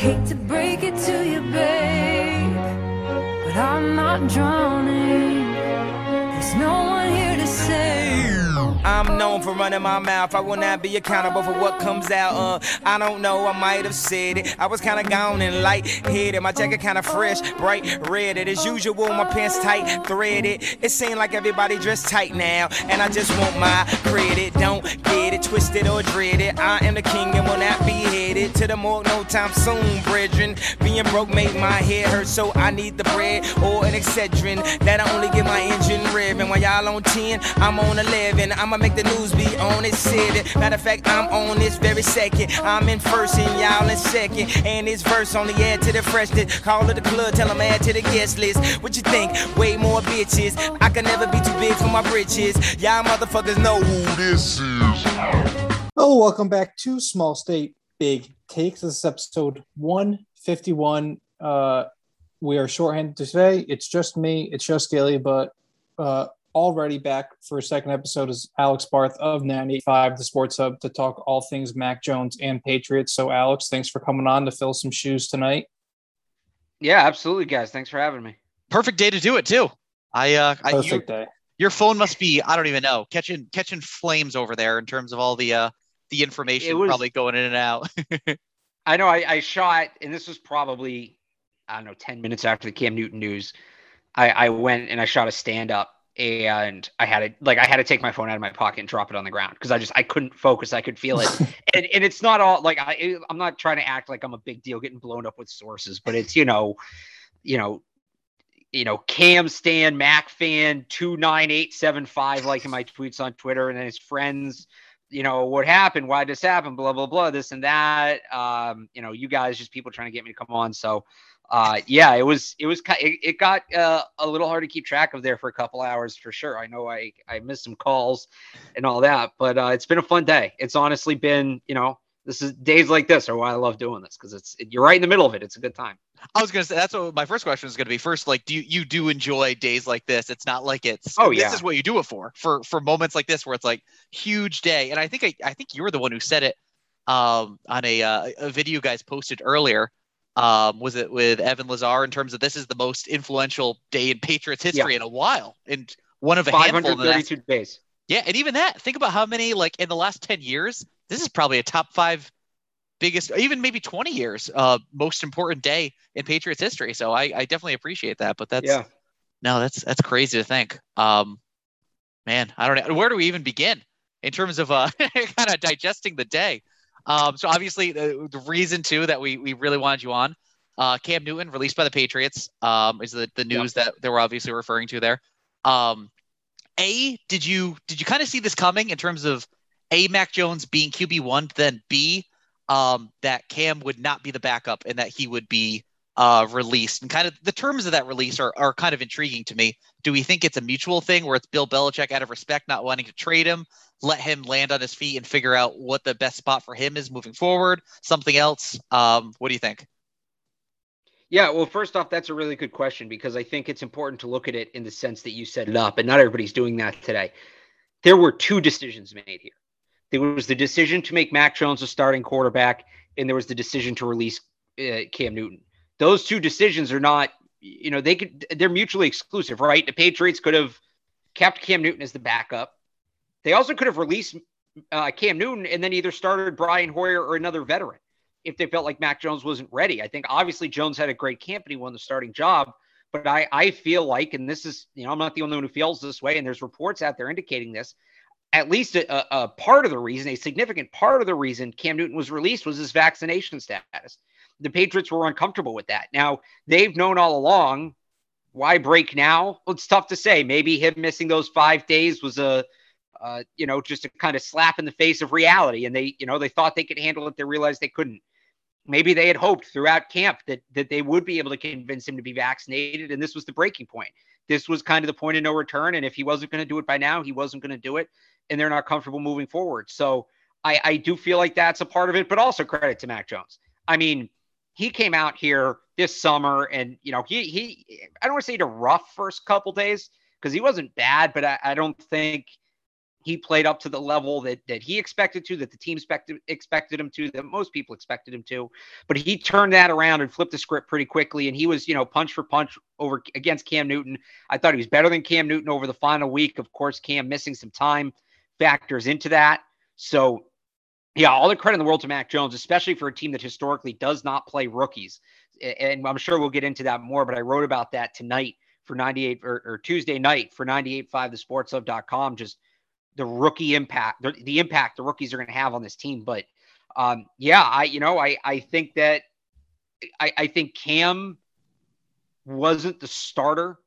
hate to break it to you, babe, but I'm not drowning. There's no one here to save. I'm known for running my mouth. I will not be accountable for what comes out. Uh, I don't know, I might have said it. I was kinda gone and light headed. My jacket kinda fresh, bright red. It as usual, my pants tight, threaded. It seemed like everybody dressed tight now. And I just want my credit. Don't get it twisted or dreaded. I am the king and will not be headed to the morgue no time soon, brethren. Being broke made my head hurt, so I need the bread or an Excedrin. That'll only get my engine revving. While y'all on 10, I'm on 11. I'ma make the news be on it, said. Matter of fact, I'm on this very second. I'm in first and y'all in second. And this verse only add to the freshness. Call it the club, tell them add to the guest list. What you think? Way more bitches. I can never be too big for my britches. Y'all motherfuckers know who this is. Oh, welcome back to Small State Big Takes. This is episode 151. Uh, we are shorthanded today. It's just me, it's just Gilly, but uh, already back for a second episode is Alex Barth of 985, the Sports Hub, to talk all things Mac Jones and Patriots. So, Alex, thanks for coming on to fill some shoes tonight. Yeah, absolutely, guys. Thanks for having me. Perfect day to do it too. I uh, I, your, Perfect day. your phone must be I don't even know catching catching flames over there in terms of all the uh the information was- probably going in and out. I know I, I shot, and this was probably, I don't know, 10 minutes after the Cam Newton news. I, I went and I shot a stand up and I had to like I had to take my phone out of my pocket and drop it on the ground because I just I couldn't focus. I could feel it. and, and it's not all like I I'm not trying to act like I'm a big deal getting blown up with sources, but it's you know, you know, you know, Cam Stan, Mac fan, two nine eight seven five liking my tweets on Twitter, and then his friends, you know, what happened? Why did this happen? Blah blah blah, this and that. Um, you know, you guys just people trying to get me to come on. So uh yeah it was it was it, it got uh, a little hard to keep track of there for a couple hours for sure i know i i missed some calls and all that but uh it's been a fun day it's honestly been you know this is days like this are why i love doing this because it's you're right in the middle of it it's a good time I was gonna say that's what my first question is gonna be. First, like, do you, you do enjoy days like this? It's not like it's Oh, yeah. this is what you do it for for for moments like this where it's like huge day. And I think I, I think you were the one who said it um on a uh, a video you guys posted earlier. Um, was it with Evan Lazar in terms of this is the most influential day in Patriots history in a while and one of a handful in the 532 days Yeah, and even that, think about how many like in the last 10 years, this is probably a top 5 biggest even maybe 20 years uh most important day in Patriots history. So I I definitely appreciate that, but that's yeah no, that's that's crazy to think. Um man, I don't know where do we even begin in terms of uh kind of digesting the day. Um so obviously the, the reason too that we we really wanted you on uh Cam Newton released by the Patriots um is the the news that they were obviously referring to there. Um a, did you did you kind of see this coming in terms of A Mac Jones being QB one, then B, um, that Cam would not be the backup and that he would be uh, released. And kind of the terms of that release are, are kind of intriguing to me. Do we think it's a mutual thing where it's Bill Belichick out of respect not wanting to trade him, let him land on his feet and figure out what the best spot for him is moving forward? Something else? Um, what do you think? Yeah, well, first off, that's a really good question because I think it's important to look at it in the sense that you set it up, and not everybody's doing that today. There were two decisions made here. There was the decision to make Mac Jones a starting quarterback, and there was the decision to release uh, Cam Newton. Those two decisions are not, you know, they could they're mutually exclusive, right? The Patriots could have kept Cam Newton as the backup. They also could have released uh, Cam Newton and then either started Brian Hoyer or another veteran if they felt like Mac Jones wasn't ready. I think obviously Jones had a great camp and he won the starting job. But I, I feel like, and this is, you know, I'm not the only one who feels this way, and there's reports out there indicating this. At least a, a part of the reason, a significant part of the reason Cam Newton was released was his vaccination status. The Patriots were uncomfortable with that. Now, they've known all along why break now? Well, it's tough to say. Maybe him missing those five days was a, uh, you know, just a kind of slap in the face of reality. And they, you know, they thought they could handle it. They realized they couldn't. Maybe they had hoped throughout camp that that they would be able to convince him to be vaccinated. And this was the breaking point. This was kind of the point of no return. And if he wasn't going to do it by now he wasn't going to do it. And they're not comfortable moving forward. So I, I do feel like that's a part of it but also credit to mac jones. I mean he came out here this summer and you know he he i don't want to say he had a rough first couple days because he wasn't bad but I, I don't think he played up to the level that that he expected to, that the team expected expected him to, that most people expected him to. But he turned that around and flipped the script pretty quickly, and he was you know punch for punch over against Cam Newton. I thought he was better than Cam Newton over the final week. Of course, Cam missing some time factors into that. So yeah, all the credit in the world to Mac Jones, especially for a team that historically does not play rookies. And I'm sure we'll get into that more, but I wrote about that tonight for 98 or, or Tuesday night for 98.5thesportshub.com. Just the rookie impact, the, the impact the rookies are going to have on this team. But um, yeah, I you know I I think that I, I think Cam wasn't the starter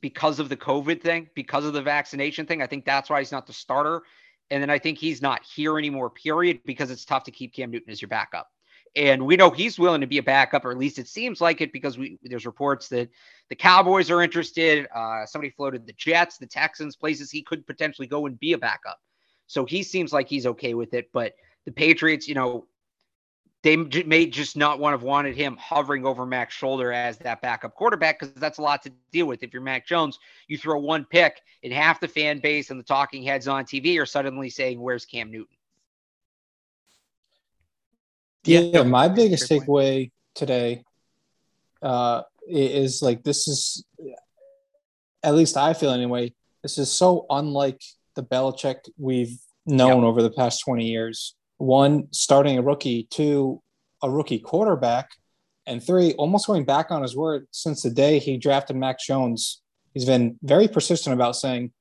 because of the COVID thing, because of the vaccination thing. I think that's why he's not the starter. And then I think he's not here anymore, period, because it's tough to keep Cam Newton as your backup. And we know he's willing to be a backup, or at least it seems like it, because we there's reports that the Cowboys are interested. Uh, somebody floated the Jets, the Texans, places he could potentially go and be a backup. So he seems like he's okay with it. But the Patriots, you know, they may just not want to have wanted him hovering over Mac's shoulder as that backup quarterback because that's a lot to deal with. If you're Mac Jones, you throw one pick, and half the fan base and the talking heads on TV are suddenly saying, "Where's Cam Newton?" Yeah, yeah my biggest takeaway today uh, is like this is, at least I feel anyway, this is so unlike the Belichick we've known yep. over the past 20 years. One, starting a rookie, two, a rookie quarterback, and three, almost going back on his word since the day he drafted Mac Jones. He's been very persistent about saying,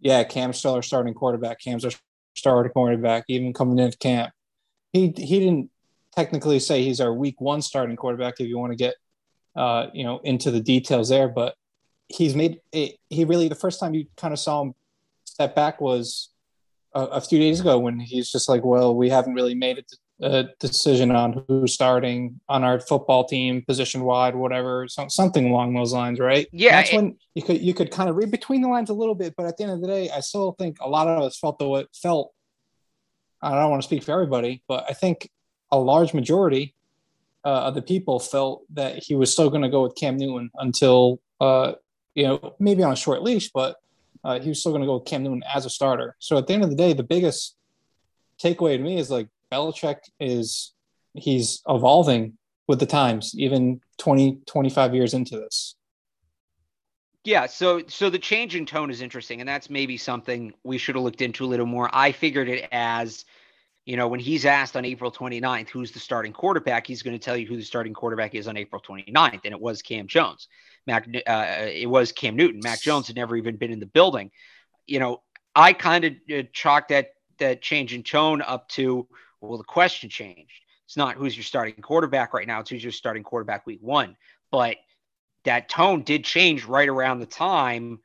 yeah, Cam's still our starting quarterback. Cam's our starting quarterback, even coming into camp. He he didn't technically say he's our week one starting quarterback if you want to get uh, you know into the details there, but he's made it, he really the first time you kind of saw him step back was a, a, few days ago when he's just like, well, we haven't really made a, a decision on who's starting on our football team, position wide, whatever, so, something along those lines, right? Yeah, that's it, when you could you could kind of read between the lines a little bit, but at the end of the day, I still think a lot of us felt the way felt. I don't want to speak for everybody, but I think a large majority uh, of the people felt that he was still going to go with Cam Newton until, uh, you know, maybe on a short leash, but uh, he was still going to go with Cam Newton as a starter. So at the end of the day, the biggest takeaway to me is like Belichick is he's evolving with the times, even 20, 25 years into this. Yeah, so so the change in tone is interesting, and that's maybe something we should have looked into a little more. I figured it as you know, when he's asked on April 29th, who's the starting quarterback, he's going to tell you who the starting quarterback is on April 29th. And it was Cam Jones. Mac, uh, it was Cam Newton. Mac Jones had never even been in the building. You know, I kind of uh, chalked that, that change in tone up to, well, the question changed. It's not who's your starting quarterback right now. It's who's your starting quarterback week one. But that tone did change right around the time,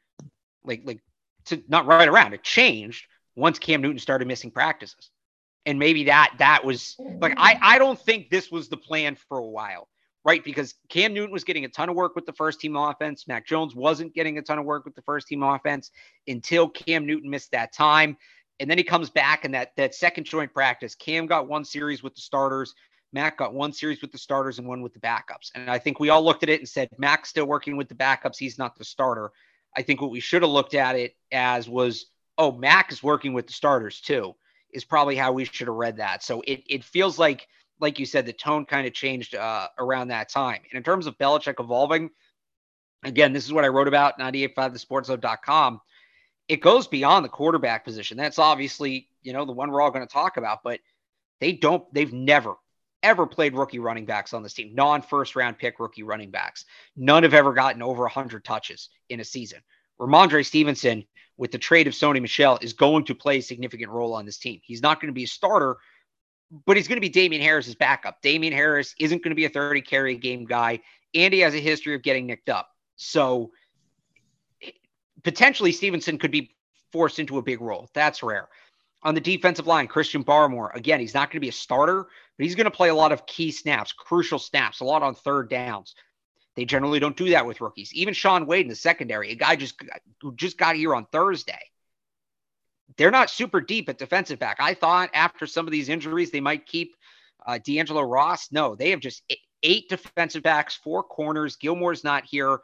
like, like, to not right around, it changed once Cam Newton started missing practices and maybe that that was like I I don't think this was the plan for a while, right? Because Cam Newton was getting a ton of work with the first team offense. Mac Jones wasn't getting a ton of work with the first team offense until Cam Newton missed that time. And then he comes back and that that second joint practice, Cam got one series with the starters. Mac got one series with the starters and one with the backups. And I think we all looked at it and said, Mac's still working with the backups. He's not the starter. I think what we should have looked at it as was, oh, Mac is working with the starters too is probably how we should have read that. So it it feels like, like you said, the tone kind of changed uh, around that time. And in terms of Belichick evolving, again, this is what I wrote about 985thesportshub.com. It goes beyond the quarterback position. That's obviously, you know, the one we're all going to talk about, but they don't, they've never, ever played rookie running backs on this team, non first round pick rookie running backs. None have ever gotten over 100 touches in a season. Rhamondre Stevenson with the trade of Sony Michel is going to play a significant role on this team. He's not going to be a starter, but he's going to be Damien Harris's backup. Damien Harris isn't going to be a 30 carry game guy, and he has a history of getting nicked up. So potentially Stevenson could be forced into a big role. That's rare. On the defensive line, Christian Barmore, again, he's not going to be a starter, but he's going to play a lot of key snaps, crucial snaps, a lot on third downs. They generally don't do that with rookies. Even Shaun Wade in the secondary, a guy just who just got here on Thursday. They're not super deep at defensive back. I thought after some of these injuries, they might keep uh, D'Angelo Ross. No, they have just eight defensive backs, four corners. Gilmore's not here.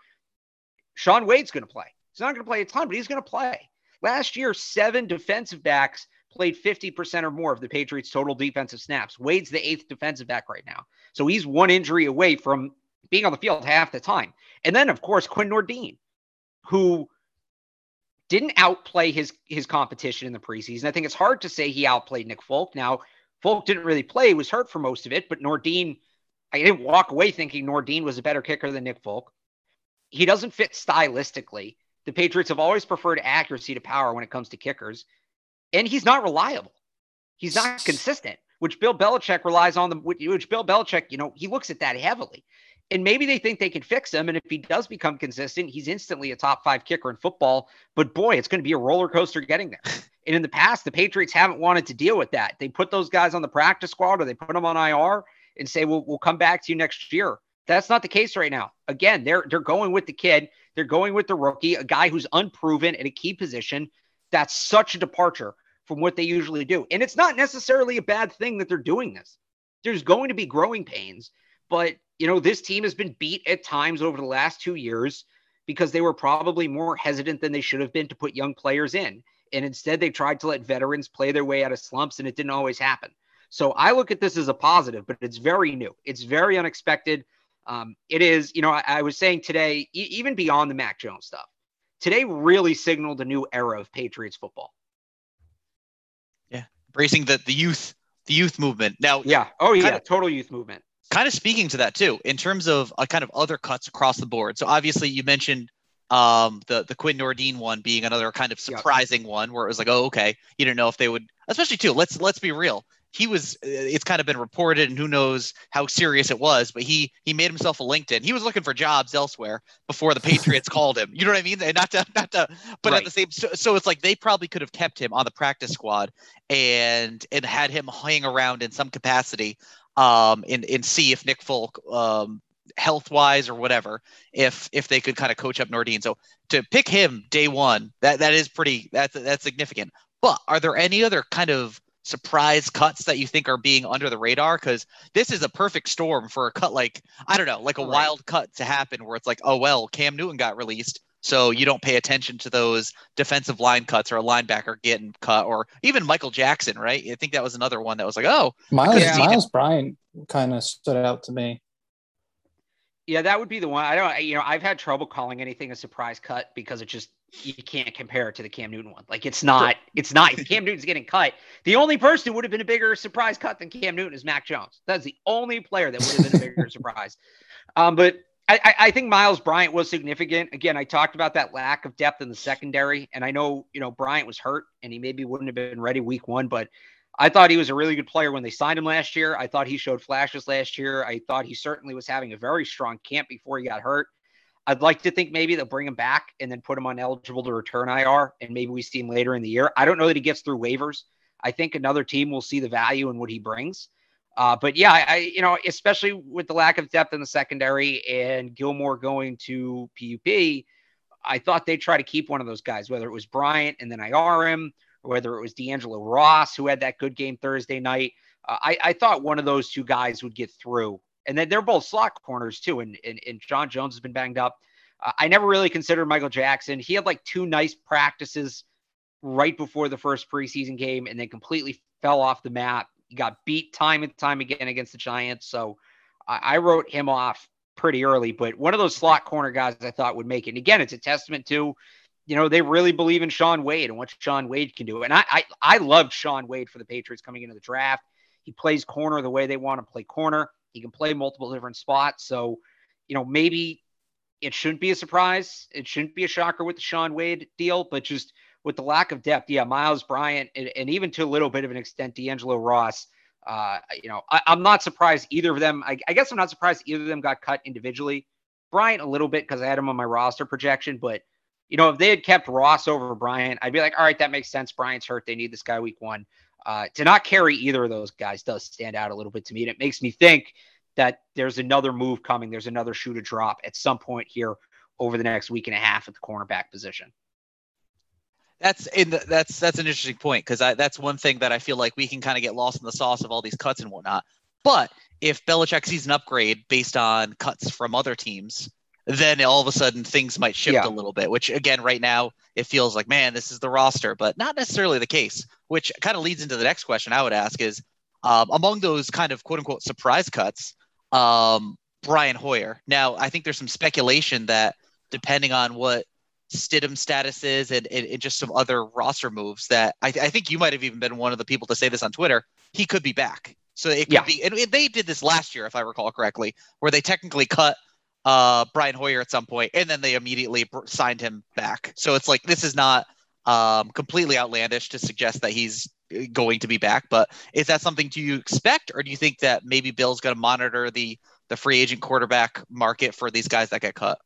Shaun Wade's going to play. He's not going to play a ton, but he's going to play. Last year, seven defensive backs played 50% or more of the Patriots' total defensive snaps. Wade's the eighth defensive back right now. So he's one injury away from being on the field half the time. And then, of course, Quinn Nordin, who didn't outplay his his competition in the preseason. I think it's hard to say he outplayed Nick Folk. Now, Folk didn't really play; he was hurt for most of it. But Nordin, I didn't walk away thinking Nordin was a better kicker than Nick Folk. He doesn't fit stylistically. The Patriots have always preferred accuracy to power when it comes to kickers, and he's not reliable. He's not consistent, which Bill Belichick relies on. The which Bill Belichick, you know, he looks at that heavily. And maybe they think they can fix him. And if he does become consistent, he's instantly a top five kicker in football. But boy, it's going to be a roller coaster getting there. And in the past, the Patriots haven't wanted to deal with that. They put those guys on the practice squad or they put them on IR and say, "Well, we'll come back to you next year." That's not the case right now. Again, they're they're going with the kid. They're going with the rookie, a guy who's unproven at a key position. That's such a departure from what they usually do. And it's not necessarily a bad thing that they're doing this. There's going to be growing pains, but you know, this team has been beat at times over the last two years because they were probably more hesitant than they should have been to put young players in. And instead, they tried to let veterans play their way out of slumps, and it didn't always happen. So I look at this as a positive, but it's very new. It's very unexpected. Um, it is, you know, I, I was saying today, e- even beyond the Mac Jones stuff, today really signaled a new era of Patriots football. Yeah, embracing the the youth, the youth movement. Now, yeah, oh yeah, total youth movement kind of speaking to that too, in terms of a kind of other cuts across the board. So obviously you mentioned um, the the Quinn Nordin one being another kind of surprising yep. one where it was like, oh, okay, you didn't know if they would, especially too. Let's let's be real. He was. It's kind of been reported, and who knows how serious it was. But he he made himself a LinkedIn. He was looking for jobs elsewhere before the Patriots called him. You know what I mean? And not to not to, but right. at the same. So, so it's like they probably could have kept him on the practice squad and and had him hang around in some capacity um, and, and see if Nick Folk, um, health wise or whatever, if if they could kind of coach up Nordin. So to pick him day one, that that is pretty that's that's significant. But are there any other kind of surprise cuts that you think are being under the radar? Because this is a perfect storm for a cut like I don't know, like a right. wild cut to happen where it's like, oh well, Cam Newton got released. So you don't pay attention to those defensive line cuts or a linebacker getting cut, or even Michael Jackson, right? I think that was another one that was like, oh, Miles, Myles Bryant kind of stood out to me. Yeah, that would be the one. I don't, you know, I've had trouble calling anything a surprise cut because it just you can't compare it to the Cam Newton one. Like it's not, it's not. If Cam Newton's getting cut, the only person who would have been a bigger surprise cut than Cam Newton is Mac Jones. That's the only player that would have been a bigger surprise. Um, but I, I, think Myles Bryant was significant. Again, I talked about that lack of depth in the secondary, and I know you know Bryant was hurt and he maybe wouldn't have been ready week one, but I thought he was a really good player when they signed him last year. I thought he showed flashes last year. I thought he certainly was having a very strong camp before he got hurt. I'd like to think maybe they'll bring him back and then put him on eligible to return IR, and maybe we see him later in the year. I don't know that he gets through waivers. I think another team will see the value in what he brings. Uh, but yeah, I, you know, especially with the lack of depth in the secondary and Gilmore going to PUP, I thought they'd try to keep one of those guys, whether it was Bryant and then IR him, or whether it was D'Angelo Ross, who had that good game Thursday night. Uh, I, I thought one of those two guys would get through. And then they're both slot corners too. And, and, and John Jones has been banged up. Uh, I never really considered Michael Jackson. He had like two nice practices right before the first preseason game and then completely fell off the map he got beat time and time again against the Giants. So I, I wrote him off pretty early, but one of those slot corner guys I thought would make it. And again, it's a testament to, you know, they really believe in Shaun Wade and what Shaun Wade can do. And I, I, I loved Shaun Wade for the Patriots coming into the draft. He plays corner the way they want to play corner. He can play multiple different spots. So, you know, maybe it shouldn't be a surprise. It shouldn't be a shocker with the Shaun Wade deal, but just with the lack of depth, yeah, Myles Bryant and, and even to a little bit of an extent, D'Angelo Ross. Uh, you know, I, am not surprised either of them. I, I, guess I'm not surprised either of them got cut individually. Bryant a little bit because I had him on my roster projection, but you know, if they had kept Ross over Bryant, I'd be like, all right, that makes sense. Bryant's hurt. They need this guy week one. Uh, to not carry either of those guys does stand out a little bit to me. And it makes me think that there's another move coming. There's another shoe to drop at some point here over the next week and a half at the cornerback position. That's in the, that's that's an interesting point because that's one thing that I feel like we can kind of get lost in the sauce of all these cuts and whatnot. But if Belichick sees an upgrade based on cuts from other teams, then all of a sudden things might shift Yeah. a little bit. Which again, right now it feels like man, this is the roster, but not necessarily the case. Which kind of leads into the next question I would ask is um, among those kind of quote unquote surprise cuts, um, Brian Hoyer. Now I think there's some speculation that depending on what Stidham statuses and, and, and just some other roster moves that I, I think you might have even been one of the people to say this on Twitter. He could be back. So it could Yeah. be, and they did this last year, if I recall correctly, where they technically cut uh, Brian Hoyer at some point, and then they immediately br- signed him back. So it's like this is not um, completely outlandish to suggest that he's uh, going to be back. But is that something do you expect, or do you think that maybe Bill's going to monitor the the free agent quarterback market for these guys that get cut?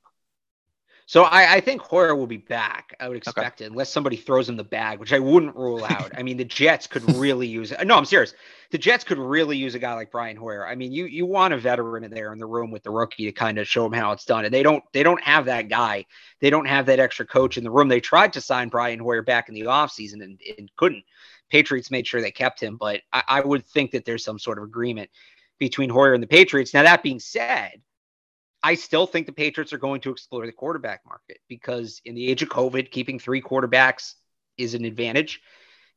So I, I think Hoyer will be back. I would expect it, unless somebody throws him the bag, which I wouldn't rule out. I mean, the Jets could really use it. No, I'm serious. The Jets could really use a guy like Brian Hoyer. I mean, you you want a veteran in there in the room with the rookie to kind of show him how it's done, and they don't they don't have that guy. They don't have that extra coach in the room. They tried to sign Brian Hoyer back in the offseason and, and couldn't. Patriots made sure they kept him, but I, I would think that there's some sort of agreement between Hoyer and the Patriots. Now that being said, I still think the Patriots are going to explore the quarterback market because in the age of COVID, keeping three quarterbacks is an advantage.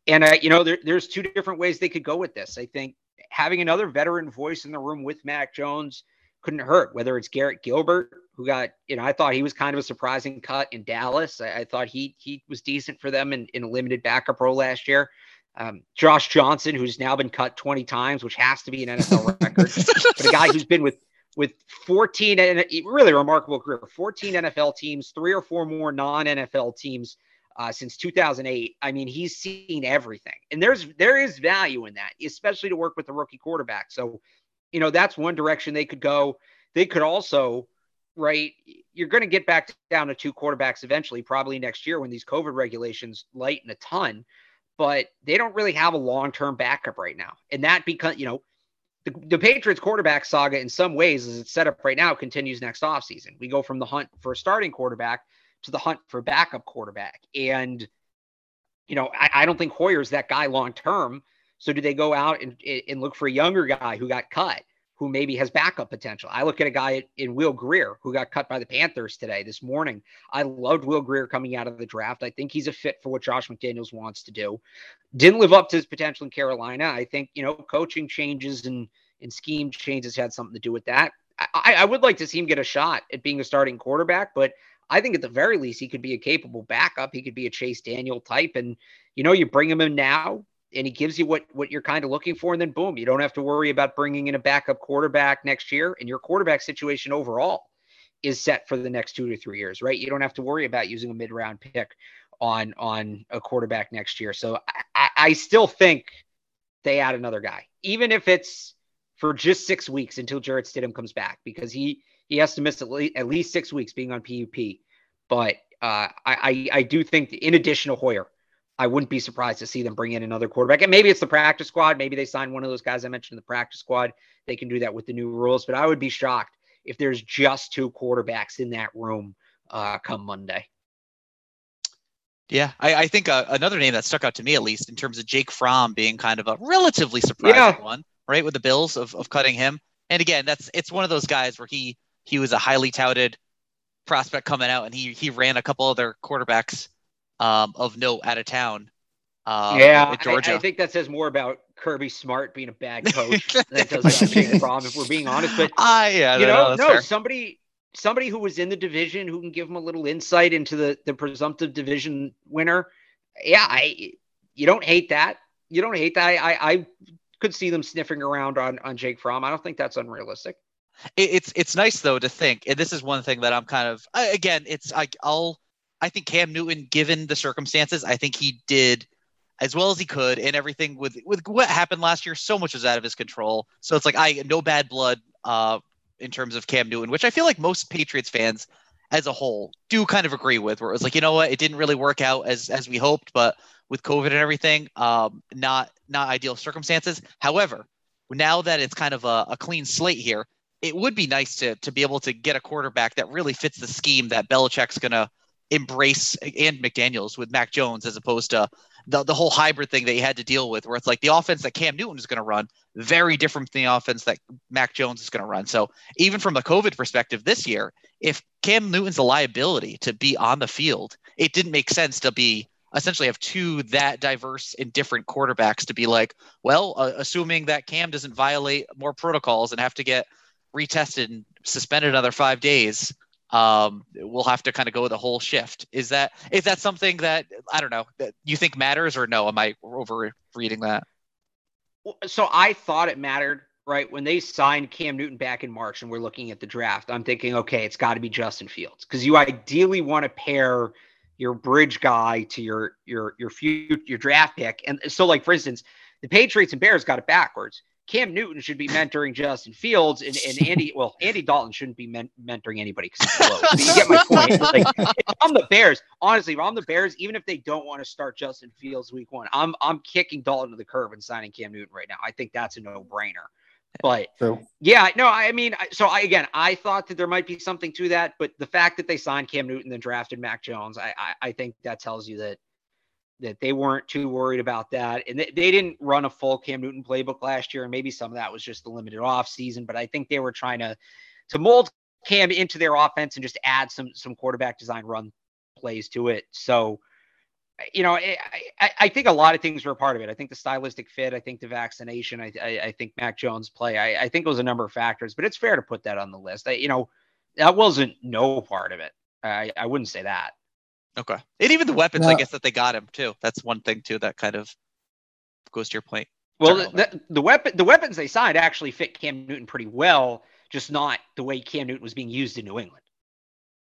And uh, you know, there, there's two different ways they could go with this. I think having another veteran voice in the room with Mac Jones couldn't hurt. Whether it's Garrett Gilbert, who got, you know, I thought he was kind of a surprising cut in Dallas. I, I thought he he was decent for them in, in a limited backup role last year. Um, Josh Johnson, who's now been cut 20 times, which has to be an NFL record, but a guy who's been with with 14 and really remarkable career 14 NFL teams, three or four more non NFL teams uh, since 2008. I mean, he's seen everything, and there's there is value in that, especially to work with the rookie quarterback. So, you know, that's one direction they could go. They could also, right? You're going to get back down to two quarterbacks eventually, probably next year when these COVID regulations lighten a ton. But they don't really have a long term backup right now, and that because you know the, the Patriots quarterback saga in some ways as it's set up right now continues next offseason. We go from the hunt for a starting quarterback to the hunt for backup quarterback. And, you know, I, I don't think Hoyer's that guy long term. So do they go out and, and look for a younger guy who got cut, who maybe has backup potential? I look at a guy in Will Grier who got cut by the Panthers today, this morning. I loved Will Grier coming out of the draft. I think he's a fit for what Josh McDaniels wants to do. Didn't live up to his potential in Carolina. I think, you know, coaching changes and, and scheme changes had something to do with that. I, I would like to see him get a shot at being a starting quarterback, but I think at the very least he could be a capable backup. He could be a Chase Daniel type, and you know you bring him in now, and he gives you what what you're kind of looking for, and then boom, you don't have to worry about bringing in a backup quarterback next year, and your quarterback situation overall is set for the next two to three years, right? You don't have to worry about using a mid round pick on on a quarterback next year. So I, I, I still think they add another guy, even if it's for just six weeks until Jarrett Stidham comes back, because he he has to miss at least, at least six weeks being on PUP. But uh, I, I I do think in addition to Hoyer, I wouldn't be surprised to see them bring in another quarterback. And maybe it's the practice squad. Maybe they sign one of those guys I mentioned in the practice squad. They can do that with the new rules. But I would be shocked if there's just two quarterbacks in that room uh, come Monday. Yeah, I, I think uh, another name that stuck out to me, at least in terms of Jake Fromm being kind of a relatively surprising Yeah. one, right? With the Bills of, of cutting him. And again, that's it's one of those guys where he he was a highly touted prospect coming out, and he he ran a couple other quarterbacks um, of note out of town. Um, yeah, Georgia. I, I think that says more about Kirby Smart being a bad coach than it does Jake Fromm, if we're being honest. But Ah, yeah, you no, know, no, no, somebody somebody who was in the division who can give him a little insight into the the presumptive division winner. Yeah, I you don't hate that. You don't hate that. I I, I could see them sniffing around on on Jake Fromm. I don't think that's unrealistic. it, it's it's nice though to think, and this is one thing that I'm kind of again, it's I, I'll I think Cam Newton, given the circumstances, I think he did as well as he could, and everything with with what happened last year, so much was out of his control. So it's like I no bad blood uh, in terms of Cam Newton, which I feel like most Patriots fans as a whole do kind of agree with. Where it was like, you know what, it didn't really work out as as we hoped, but with COVID and everything, um, not not ideal circumstances. However, now that it's kind of a, a clean slate here, it would be nice to to be able to get a quarterback that really fits the scheme that Belichick's gonna embrace and McDaniels with Mac Jones as opposed to the, the whole hybrid thing that he had to deal with, where it's like the offense that Cam Newton is going to run, very different from the offense that Mac Jones is going to run. So even from a COVID perspective this year, if Cam Newton's a liability to be on the field, it didn't make sense to be essentially have two that diverse and different quarterbacks to be like, well, uh, assuming that Cam doesn't violate more protocols and have to get retested and suspended another five days, um, we'll have to kind of go the whole shift. Is that is that something that I don't know that you think matters or no? Am I over reading that? So I thought it mattered, right? When they signed Cam Newton back in March and we're looking at the draft, I'm thinking, okay, it's got to be Justin Fields because you ideally want to pair your bridge guy to your your your future your draft pick. And so, like for instance, the Patriots and Bears got it backwards. Cam Newton should be mentoring Justin Fields, and, and Andy, well, Andy Dalton shouldn't be men- mentoring anybody because he's low. So you get my point. Like, I'm the Bears. Honestly, if I'm the Bears, even if they don't want to start Justin Fields week one, I'm I'm kicking Dalton to the curb and signing Cam Newton right now. I think that's a no brainer. But True. yeah, no, I mean, so I again, I thought that there might be something to that, but the fact that they signed Cam Newton and drafted Mac Jones, I I, I think that tells you that that they weren't too worried about that. And they, they didn't run a full Cam Newton playbook last year. And maybe some of that was just the limited off season, but I think they were trying to, to mold Cam into their offense and just add some, some quarterback design run plays to it. So, you know, eh, I, I, I think a lot of things were a part of it. I think the stylistic fit, I think the vaccination, I, I, I think Mac Jones play, I, I think it was a number of factors, but it's fair to put that on the list. I, you know, that wasn't no part of it. I, I wouldn't say that. Okay. And even the weapons, I guess that they got him too. That's one thing too that kind of goes to your point. Well, the, the weapon the weapons they signed actually fit Cam Newton pretty well, just not the way Cam Newton was being used in New England.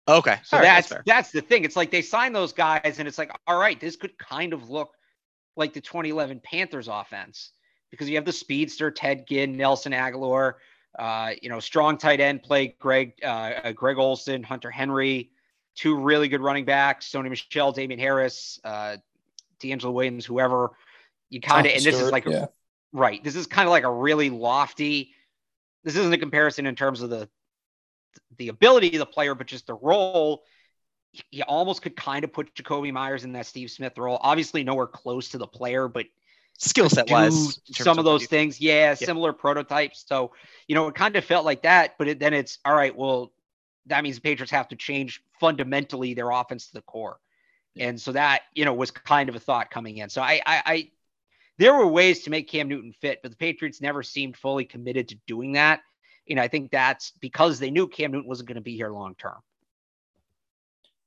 Okay. So right, that's that's, that's the thing. It's like they sign those guys and it's like, all right, this could kind of look like the 2011 Panthers offense because you have the speedster Ted Ginn, Nelson Agholor, uh, you know, strong tight end play Greg uh, uh Greg Olsen, Hunter Henry, two really good running backs, Sony Michel, Damien Harris, uh, DeAngelo Williams, whoever. You kind of, and this is like, yeah. a, right. This is kind of like a really lofty. This isn't a comparison in terms of the the ability of the player, but just the role. You almost could kind of put Jakobi Meyers in that Steve Smith role. Obviously, nowhere close to the player, but skill set wise, some of those things, yeah, yeah, similar prototypes. So, you know, it kind of felt like that, but it, then it's all right. Well, that means the Patriots have to change fundamentally their offense to the core. And so that, you know, was kind of a thought coming in. So I, I, I, there were ways to make Cam Newton fit, but the Patriots never seemed fully committed to doing that. And I think that's because they knew Cam Newton wasn't going to be here long term.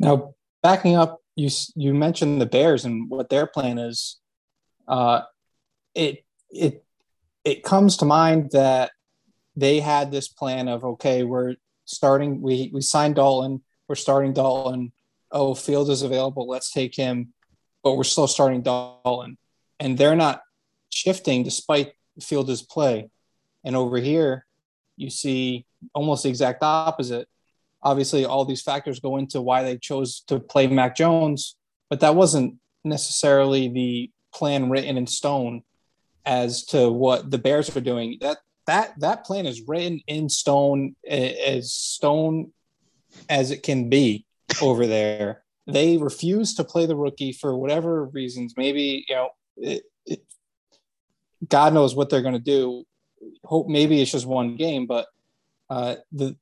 Now, backing up, you you mentioned the Bears and what their plan is. Uh, it it it comes to mind that they had this plan of okay, we're starting. We we signed Dalton. We're starting Dalton. Oh, Field is available. Let's take him. But we're still starting Dalton, and they're not shifting despite Field's play. And over here, you see almost the exact opposite. Obviously, all these factors go into why they chose to play Mac Jones, but that wasn't necessarily the plan written in stone as to what the Bears were doing. That that that plan is written in stone as stone as it can be over there. They refuse to play the rookie for whatever reasons. Maybe you know, it, it, God knows what they're going to do. Hope maybe it's just one game, but uh, the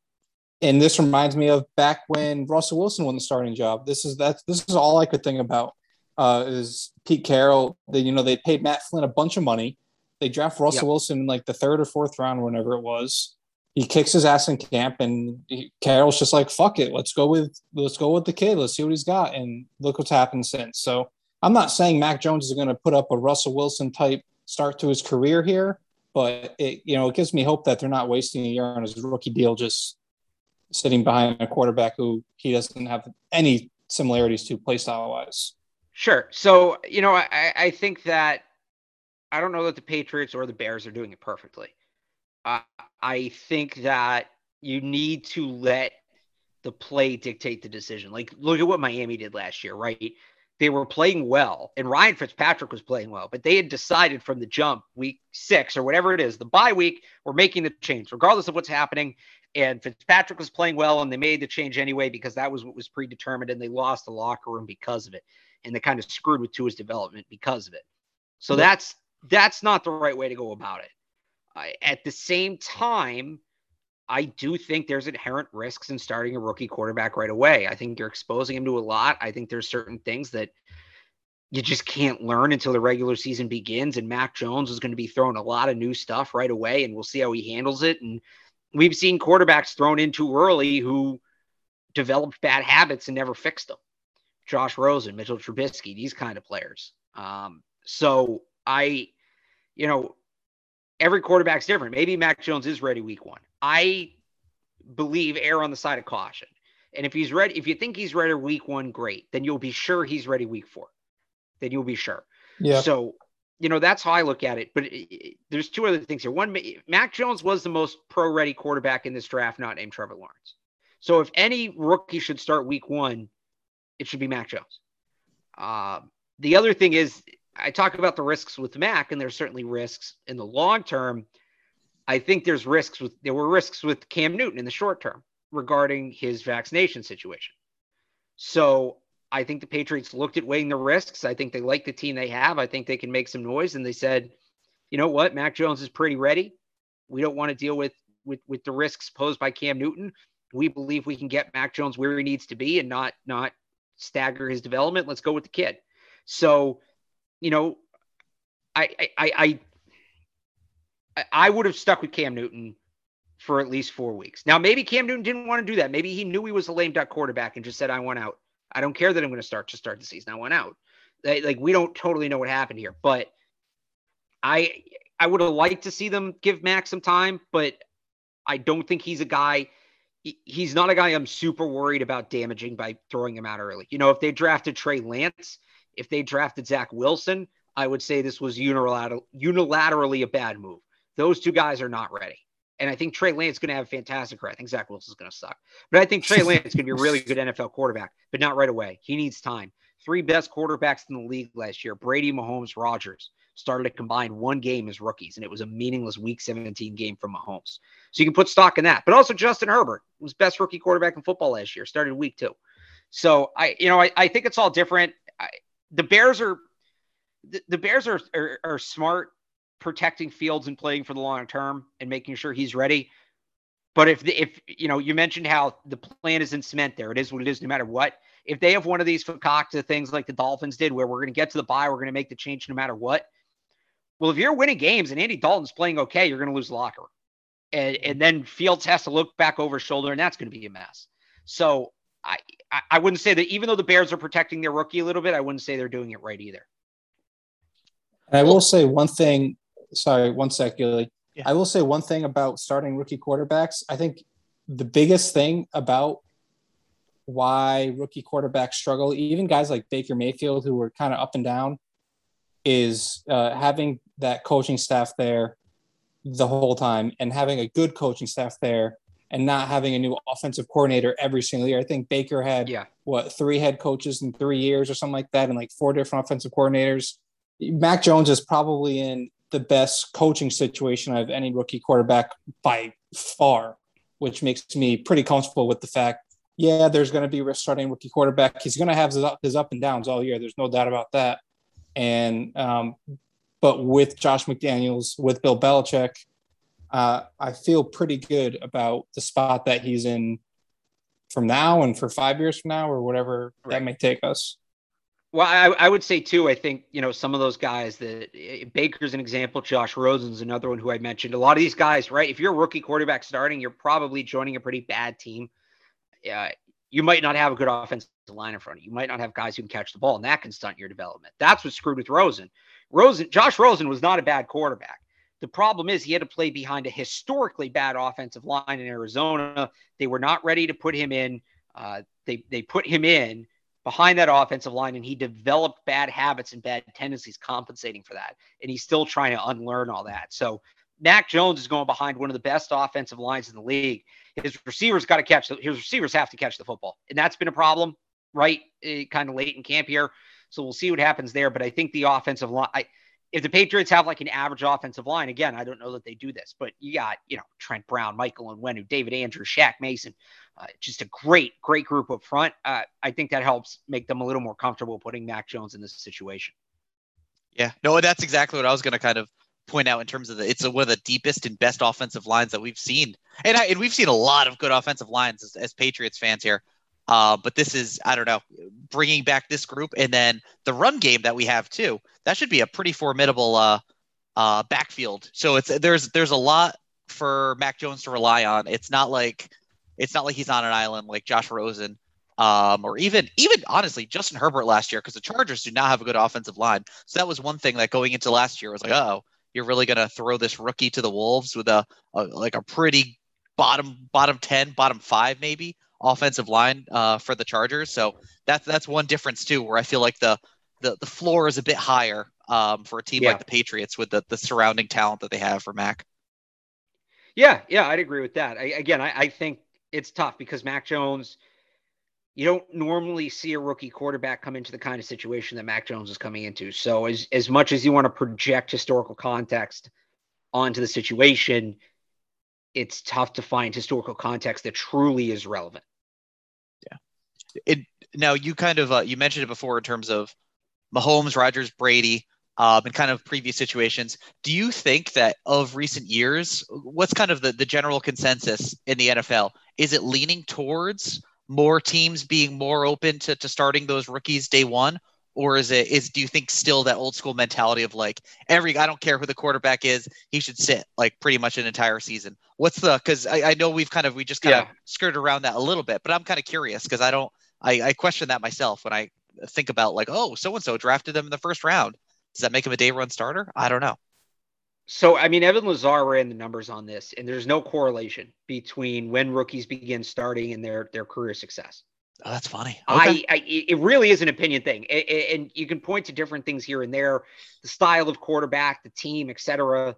and this reminds me of back when Russell Wilson won the starting job. This is that this is all I could think about. Uh, is Pete Carroll? They, you know, they paid Matt Flynn a bunch of money they draft Russell yep. Wilson in like the third or fourth round, whenever it was. He kicks his ass in camp, and he, Carroll's just like, "Fuck it, let's go with let's go with the kid. Let's see what he's got." And look what's happened since. So I'm not saying Mac Jones is going to put up a Russell Wilson type start to his career here, but it you know it gives me hope that they're not wasting a year on his rookie deal just sitting behind a quarterback who he doesn't have any similarities to play style wise. Sure. So you know I I think that I don't know that the Patriots or the Bears are doing it perfectly. Uh, I think that you need to let the play dictate the decision. Like, look at what Miami did last year, right? They were playing well, and Ryan Fitzpatrick was playing well, but they had decided from the jump, week six or whatever it is, the bye week, we're making the change, regardless of what's happening. And Fitzpatrick was playing well, and they made the change anyway because that was what was predetermined, and they lost the locker room because of it, and they kind of screwed with Tua's development because of it. So that's that's not the right way to go about it. I, at the same time, I do think there's inherent risks in starting a rookie quarterback right away. I think you're exposing him to a lot. I think there's certain things that you just can't learn until the regular season begins. And Mac Jones is going to be throwing a lot of new stuff right away, and we'll see how he handles it. And we've seen quarterbacks thrown in too early who developed bad habits and never fixed them. Josh Rosen, Mitchell Trubisky, these kind of players. Um, so I, you know, every quarterback's different. Maybe Mac Jones is ready week one. I believe err on the side of caution. And if he's ready, if you think he's ready week one, great. Then you'll be sure he's ready week four. Then you'll be sure. Yeah. So, you know, that's how I look at it. But it, it, there's two other things here. One, Mac Jones was the most pro ready quarterback in this draft, not named Trevor Lawrence. So if any rookie should start week one, it should be Mac Jones. Uh, the other thing is, I talk about the risks with Mac, and there's certainly risks in the long term. I think there's risks with there were risks with Cam Newton in the short term regarding his vaccination situation. So I think the Patriots looked at weighing the risks. I think they like the team they have. I think they can make some noise, and they said, you know what, Mac Jones is pretty ready. We don't want to deal with with with the risks posed by Cam Newton. We believe we can get Mac Jones where he needs to be and not not stagger his development. Let's go with the kid. So, you know, I I I I would have stuck with Cam Newton for at least four weeks. Now, maybe Cam Newton didn't want to do that. Maybe he knew he was a lame duck quarterback and just said, "I want out. I don't care that I'm going to start to start the season. I want out." Like we don't totally know what happened here, but I I would have liked to see them give Max some time, but I don't think he's a guy he's not a guy I'm super worried about damaging by throwing him out early. You know, if they drafted Trey Lance, if they drafted Zach Wilson, I would say this was unilateral, unilaterally a bad move. Those two guys are not ready. And I think Trey Lance is going to have a fantastic career. I think Zach Wilson is going to suck. But I think Trey Lance is going to be a really good NFL quarterback, but not right away. He needs time. Three best quarterbacks in the league last year Brady, Mahomes, Rodgers started to combine one game as rookies, and it was a meaningless Week 17 game from Mahomes. So you can put stock in that. But also Justin Herbert was best rookie quarterback in football last year, started week two. So I, you know, I, I think it's all different. I, the Bears are the, the Bears are, are are smart protecting Fields and playing for the long term and making sure he's ready. But if the, if you know, you mentioned how the plan is in cement there. It is what it is, no matter what. If they have one of these fakakta things like the Dolphins did, where we're going to get to the bye, we're going to make the change no matter what. Well, if you're winning games and Andy Dalton's playing okay, you're going to lose the locker. And, and then Fields has to look back over his shoulder, and that's going to be a mess. So I, I wouldn't say that even though the Bears are protecting their rookie a little bit, I wouldn't say they're doing it right either. And I will say one thing. Sorry, one sec, Gilly. Yeah. I will say one thing about starting rookie quarterbacks. I think the biggest thing about why rookie quarterbacks struggle, even guys like Baker Mayfield, who were kind of up and down, is uh, having that coaching staff there the whole time and having a good coaching staff there and not having a new offensive coordinator every single year. I think Baker had yeah. what three head coaches in three years or something like that, and like four different offensive coordinators. Mac Jones is probably in the best coaching situation of any rookie quarterback by far, which makes me pretty comfortable with the fact. Yeah, there's going to be a starting rookie quarterback. He's going to have his up, his up and downs all year. There's no doubt about that. And um, but with Josh McDaniels, with Bill Belichick, uh, I feel pretty good about the spot that he's in from now and for five years from now or whatever right. that may take us. Well, I, I, would say too. I think you know some of those guys that eh, Baker's an example. Josh Rosen's another one who I mentioned. A lot of these guys, right? If you're a rookie quarterback starting, you're probably joining a pretty bad team. Uh, you might not have a good offensive line in front of you. You might not have guys who can catch the ball, and that can stunt your development. That's what screwed with Rosen. Rosen, Josh Rosen was not a bad quarterback. The problem is he had to play behind a historically bad offensive line in Arizona. They were not ready to put him in. Uh, they they put him in behind that offensive line, and he developed bad habits and bad tendencies, compensating for that. And he's still trying to unlearn all that. So Mac Jones is going behind one of the best offensive lines in the league. His receivers got to catch the, his receivers have to catch the football, and that's been a problem, right? Uh, kind of late in camp here. So we'll see what happens there. But I think the offensive line, I, if the Patriots have like an average offensive line, again, I don't know that they do this, but you got, you know, Trent Brown, Michael Onwenu, David Andrews, Shaq Mason, uh, just a great, great group up front. Uh, I think that helps make them a little more comfortable putting Mac Jones in this situation. Yeah, no, that's exactly what I was going to kind of point out in terms of the it's one of the deepest and best offensive lines that we've seen, and I, and we've seen a lot of good offensive lines as, as Patriots fans here. Uh, but this is, I don't know, bringing back this group and then the run game that we have too. That should be a pretty formidable uh, uh, backfield. So it's there's there's a lot for Mac Jones to rely on. It's not like it's not like he's on an island like Josh Rosen, um, or even even honestly Justin Herbert last year because the Chargers do not have a good offensive line. So that was one thing that going into last year was like, oh, you're really gonna throw this rookie to the wolves with a, a like a pretty bottom bottom ten, bottom five maybe offensive line uh, for the Chargers. So that's that's one difference too, where I feel like the the, the floor is a bit higher um, for a team yeah. like the Patriots with the, the surrounding talent that they have for Mac. Yeah, yeah, I'd agree with that. I, again, I, I think it's tough because Mac Jones, you don't normally see a rookie quarterback come into the kind of situation that Mac Jones is coming into. So as as much as you want to project historical context onto the situation, it's tough to find historical context that truly is relevant. It now you kind of uh, you mentioned it before in terms of Mahomes, Rodgers, Brady, um, and kind of previous situations. Do you think that of recent years, what's kind of the, the general consensus in the NFL? Is it leaning towards more teams being more open to, to starting those rookies day one? Or is it is do you think still that old school mentality of like every I don't care who the quarterback is, he should sit like pretty much an entire season? What's the because I, I know we've kind of we just kind yeah. of skirted around that a little bit, but I'm kind of curious because I don't I, I question that myself when I think about like, oh, so and so drafted them in the first round. Does that make him a day one starter? I don't know. So, I mean, Evan Lazar ran the numbers on this, and there's no correlation between when rookies begin starting and their their career success. Oh, that's funny. Okay. I, I, it really is an opinion thing, and you can point to different things here and there, the style of quarterback, the team, etc.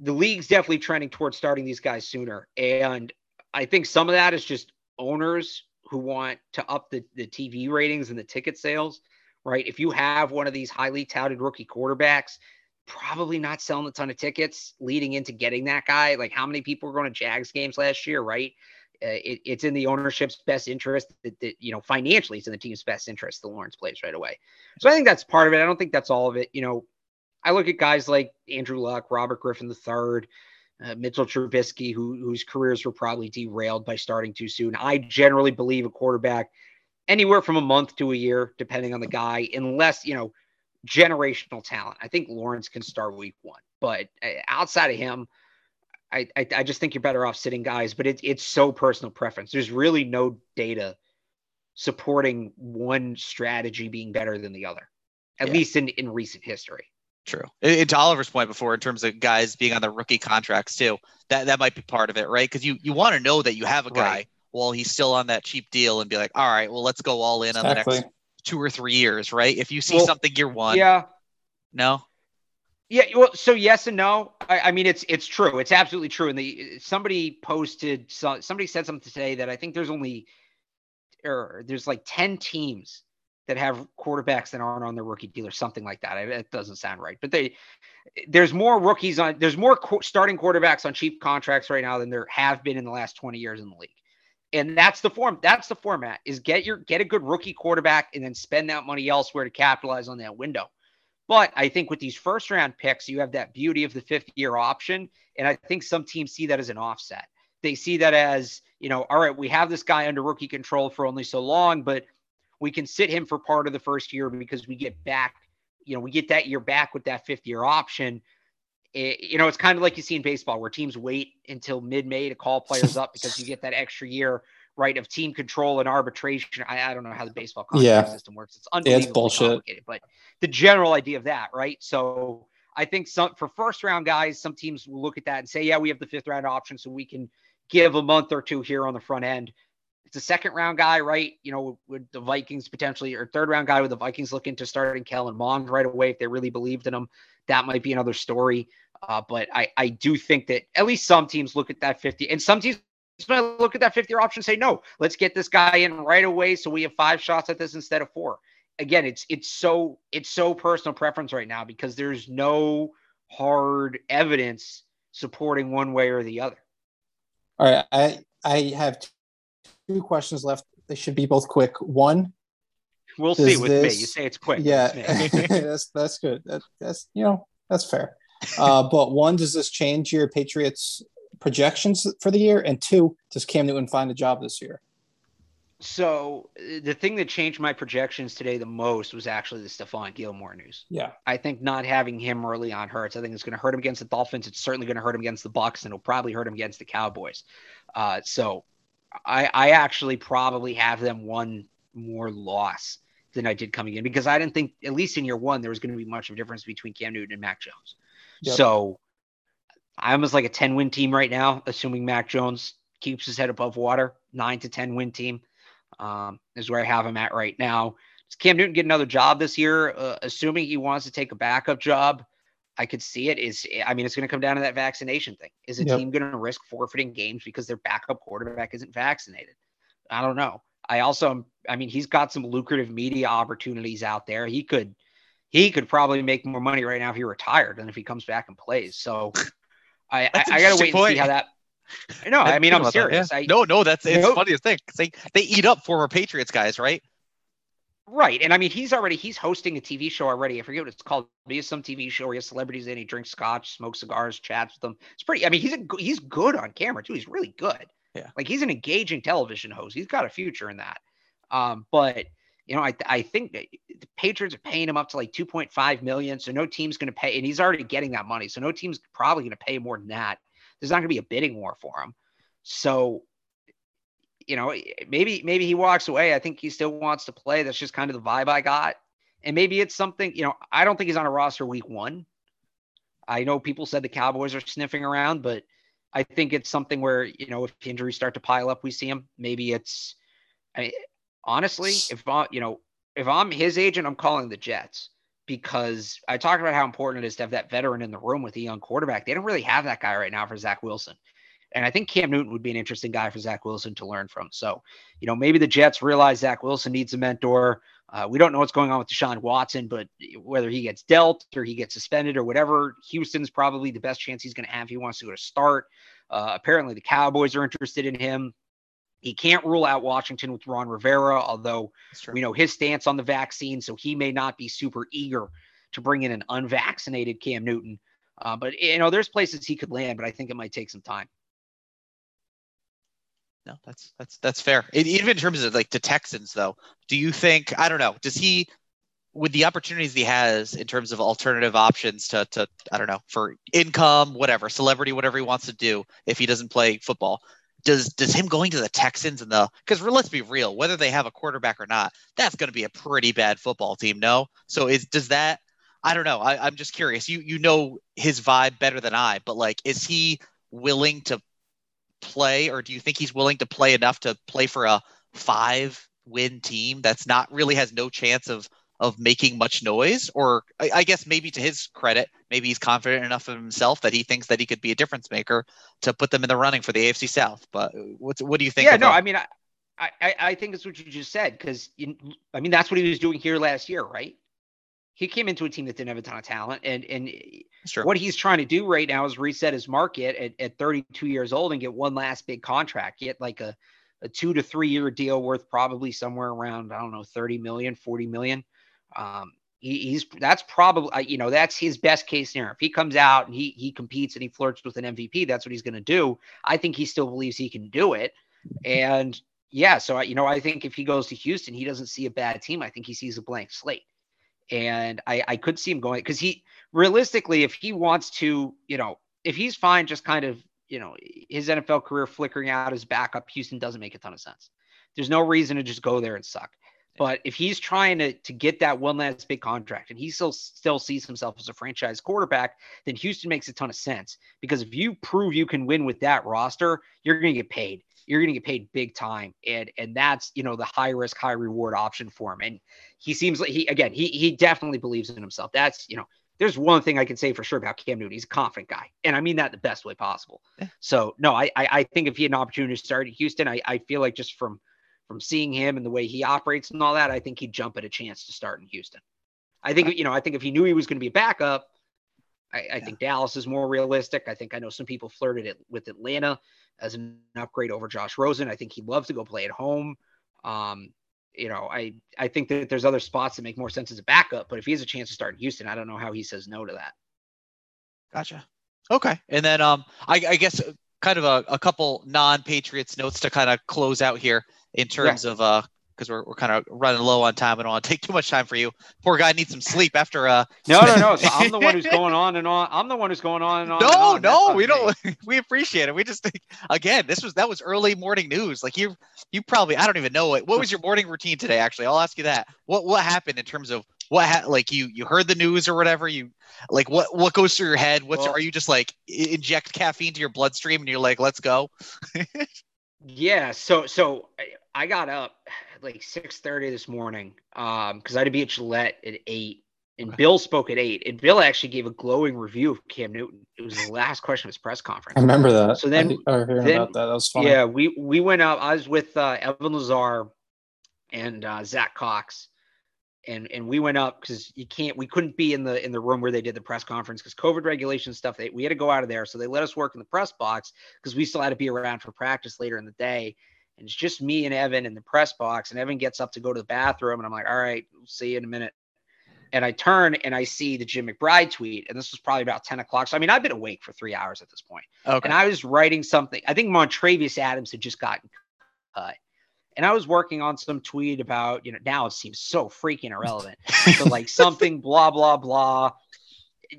The league's definitely trending towards starting these guys sooner, and I think some of that is just owners who want to up the, the TV ratings and the ticket sales, right? If you have one of these highly touted rookie quarterbacks, probably not selling a ton of tickets leading into getting that guy. Like how many people were going to Jags games last year, right? Uh, it, it's in the ownership's best interest that, that, you know financially it's in the team's best interest the Lawrence plays right away. So I think that's part of it. I don't think that's all of it. You know, I look at guys like Andrew Luck, Robert Griffin III, uh, Mitchell Trubisky, who, whose careers were probably derailed by starting too soon. I generally believe a quarterback anywhere from a month to a year, depending on the guy, unless, you know, generational talent. I think Lawrence can start week one, but uh, outside of him, I, I, I just think you're better off sitting guys, but it, it's so personal preference. There's really no data supporting one strategy being better than the other, at yeah. least in, in recent history. True. And to Oliver's point before, in terms of guys being on the rookie contracts too, that that might be part of it, right? Because you you want to know that you have a guy right. while he's still on that cheap deal, and be like, all right, well, let's go all in exactly. on the next two or three years, right? If you see well, something year one, yeah, no, yeah. Well, so yes and no. I, I mean, it's it's true. It's absolutely true. And the somebody posted, somebody said something today that I think there's only, or there's like ten teams that have quarterbacks that aren't on their rookie deal or something like that. It doesn't sound right, but they there's more rookies on there's more co- starting quarterbacks on cheap contracts right now than there have been in the last 20 years in the league. And that's the form. That's the format. Is get your get a good rookie quarterback and then spend that money elsewhere to capitalize on that window. But I think with these first round picks, you have that beauty of the fifth year option, and I think some teams see that as an offset. They see that as you know, all right, we have this guy under rookie control for only so long, but we can sit him for part of the first year because we get back, you know, we get that year back with that fifth year option. It, you know, it's kind of like you see in baseball where teams wait until mid May to call players up because you get that extra year, right, of team control and arbitration. I, I don't know how the baseball contract yeah. system works. It's unbelievably yeah, it's bullshit. But the general idea of that, right? So I think some for first round guys, some teams will look at that and say, yeah, we have the fifth round option, so we can give a month or two here on the front end it's a second round guy, right? You know, with the Vikings potentially, or third round guy with the Vikings looking to start in Kellen Mond right away if they really believed in him. That might be another story. Uh, but I, I do think that at least some teams look at that 50 and some teams look at that 50 year option and say, no, let's get this guy in right away. So we have five shots at this instead of four. again, it's it's so it's so personal preference right now because there's no hard evidence supporting one way or the other. All right, I I have two questions left. They should be both quick. One, We'll see with me. You say it's quick. yeah, that's that's good. That, that's you know that's fair. Uh, but one, does this change your Patriots projections for the year? And two, does Cam Newton find a job this year? So the thing that changed my projections today the most was actually the Stephon Gilmore news. Yeah, I think not having him early on hurts. I think it's going to hurt him against the Dolphins. It's certainly going to hurt him against the Bucs, and it'll probably hurt him against the Cowboys. Uh, so I, I actually probably have them one more loss than I did coming in because I didn't think, at least in year one, there was going to be much of a difference between Cam Newton and Mac Jones. Yep. So I'm almost like a 10 win team right now, assuming Mac Jones keeps his head above water, nine to 10 win team um, is where I have him at right now. Does Cam Newton get another job this year? Uh, assuming he wants to take a backup job, I could see it. Is I mean, it's going to come down to that vaccination thing. Is a Yep. team going to risk forfeiting games because their backup quarterback isn't vaccinated? I don't know. I also, I mean, he's got some lucrative media opportunities out there. He could, he could probably make more money right now if he retired than if he comes back and plays. So, I, I, That's I got to interesting wait and see how that. No, I mean, I'm about that, serious. yeah. I, no, no, that's it's Nope. think 'cause they they eat up former Patriots guys, right? Right. And I mean, he's already he's hosting a TV show already. I forget what it's called. He has some TV show where he has celebrities in. He drinks scotch, smokes cigars, chats with them. It's pretty. I mean, he's a he's good on camera too. He's really good. Yeah. Like he's an engaging television host. He's got a future in that. Um, but you know, I I think the Patriots are paying him up to like 2.5 million. So no team's going to pay, and he's already getting that money. So no team's probably going to pay more than that. There's not going to be a bidding war for him. So you know, maybe maybe he walks away. I think he still wants to play. That's just kind of the vibe I got. And maybe it's something, you know, I don't think he's on a roster week one. I know people said the Cowboys are sniffing around, but I think it's something where, you know, if injuries start to pile up, we see him. Maybe it's I honestly, if I, you know, if I'm his agent, I'm calling the Jets because I talked about how important it is to have that veteran in the room with a young quarterback. They don't really have that guy right now for Zach Wilson. And I think Cam Newton would be an interesting guy for Zach Wilson to learn from. So, you know, maybe the Jets realize Zach Wilson needs a mentor. Uh, we don't know what's going on with Deshaun Watson, but whether he gets dealt or he gets suspended or whatever, Houston's probably the best chance he's going to have. He wants to go to start. Uh, apparently, the Cowboys are interested in him. He can't rule out Washington with Ron Rivera, although we know his stance on the vaccine, so he may not be super eager to bring in an unvaccinated Cam Newton. Uh, but you know, there's places he could land, but I think it might take some time. No, that's that's that's fair. E- Even in terms of like the Texans, though, do you think I don't know? Does he, with the opportunities he has in terms of alternative options to to I don't know for income, whatever, celebrity, whatever he wants to do, if he doesn't play football, does does him going to the Texans and the because let's be real, whether they have a quarterback or not, that's going to be a pretty bad football team. No, so is does that? I don't know. I, I'm just curious. You you know his vibe better than I, but like, is he willing to play, or do you think he's willing to play enough to play for a five win team that's not really has no chance of of making much noise? Or I, I guess maybe to his credit, maybe he's confident enough of himself that he thinks that he could be a difference maker to put them in the running for the AFC South. But what's what do you think? yeah, of no, I mean, I, I, I think it's what you just said because I mean that's what he was doing here last year, right? He came into a team that didn't have a ton of talent, and and what he's trying to do right now is reset his market at, at 32 years old and get one last big contract, get like a, a two to three year deal worth probably somewhere around, I don't know, 30 million, 40 million. Um, he, he's that's probably, uh, you know, that's his best case scenario. If he comes out and he, he competes and he flirts with an MVP, that's what he's going to do. I think he still believes he can do it. And yeah, so, I, you know, I think if he goes to Houston, he doesn't see a bad team. I think he sees a blank slate. And I, I could see him going because he, realistically, if he wants to, you know, if he's fine, just kind of, you know, his NFL career flickering out as backup, Houston doesn't make a ton of sense. There's no reason to just go there and suck. But if he's trying to to get that one last big contract and he still still sees himself as a franchise quarterback, then Houston makes a ton of sense because if you prove you can win with that roster, you're going to get paid. You're going to get paid big time, and and that's you know the high risk, high reward option for him. And he seems like he again he he definitely believes in himself. That's you know there's one thing I can say for sure about Cam Newton. He's a confident guy, and I mean that the best way possible. So no, I, I I think if he had an opportunity to start at Houston, I I feel like just from from seeing him and the way he operates and all that, I think he'd jump at a chance to start in Houston. I think you know, I think if he knew he was going to be a backup, I, I yeah. think Dallas is more realistic. I think I know some people flirted it with Atlanta as an upgrade over Josh Rosen. I think he'd love to go play at home. Um, you know, I I think that there's other spots that make more sense as a backup, but if he has a chance to start in Houston, I don't know how he says no to that. Gotcha. Okay, and then um, I, I guess kind of a, a couple non-Patriots notes to kind of close out here in terms yeah. of uh because we're, we're kind of running low on time. And I don't want to take too much time for you. Poor guy needs some sleep after. Uh... No, no, no. So I'm the one who's going on and on. I'm the one who's going on and on. No, and on. no, we don't. We appreciate it. We just think again, this was that was early morning news. Like you, you probably I don't even know it. What was your morning routine today? Actually, I'll ask you that. What what happened in terms of what ha- like you you heard the news or whatever you like what what goes through your head? What's well, are you just like inject caffeine to your bloodstream and you're like let's go? yeah. So so I got up like 6:30 this morning um because I had to be at Gillette at eight. And okay. Bill spoke at eight, and Bill actually gave a glowing review of Cam Newton. It was the last question of his press conference. I remember that. So then, I, I then about that. That was funny. Yeah, we we went up. I was with uh, Evan Lazar and uh, Zach Cox, and and we went up because you can't. We couldn't be in the in the room where they did the press conference because COVID regulation stuff. They we had to go out of there, so they let us work in the press box because we still had to be around for practice later in the day and it's just me and Evan in the press box. And Evan gets up to go to the bathroom, and I'm like, all right, we'll see you in a minute. And I turn and I see the Jim McBride tweet, and this was probably about 10 o'clock. So I mean, I've been awake for three hours at this point. Okay. And I was writing something. I think Montravius Adams had just gotten cut. And I was working on some tweet about, you know, now it seems so freaking irrelevant. so like something blah blah blah.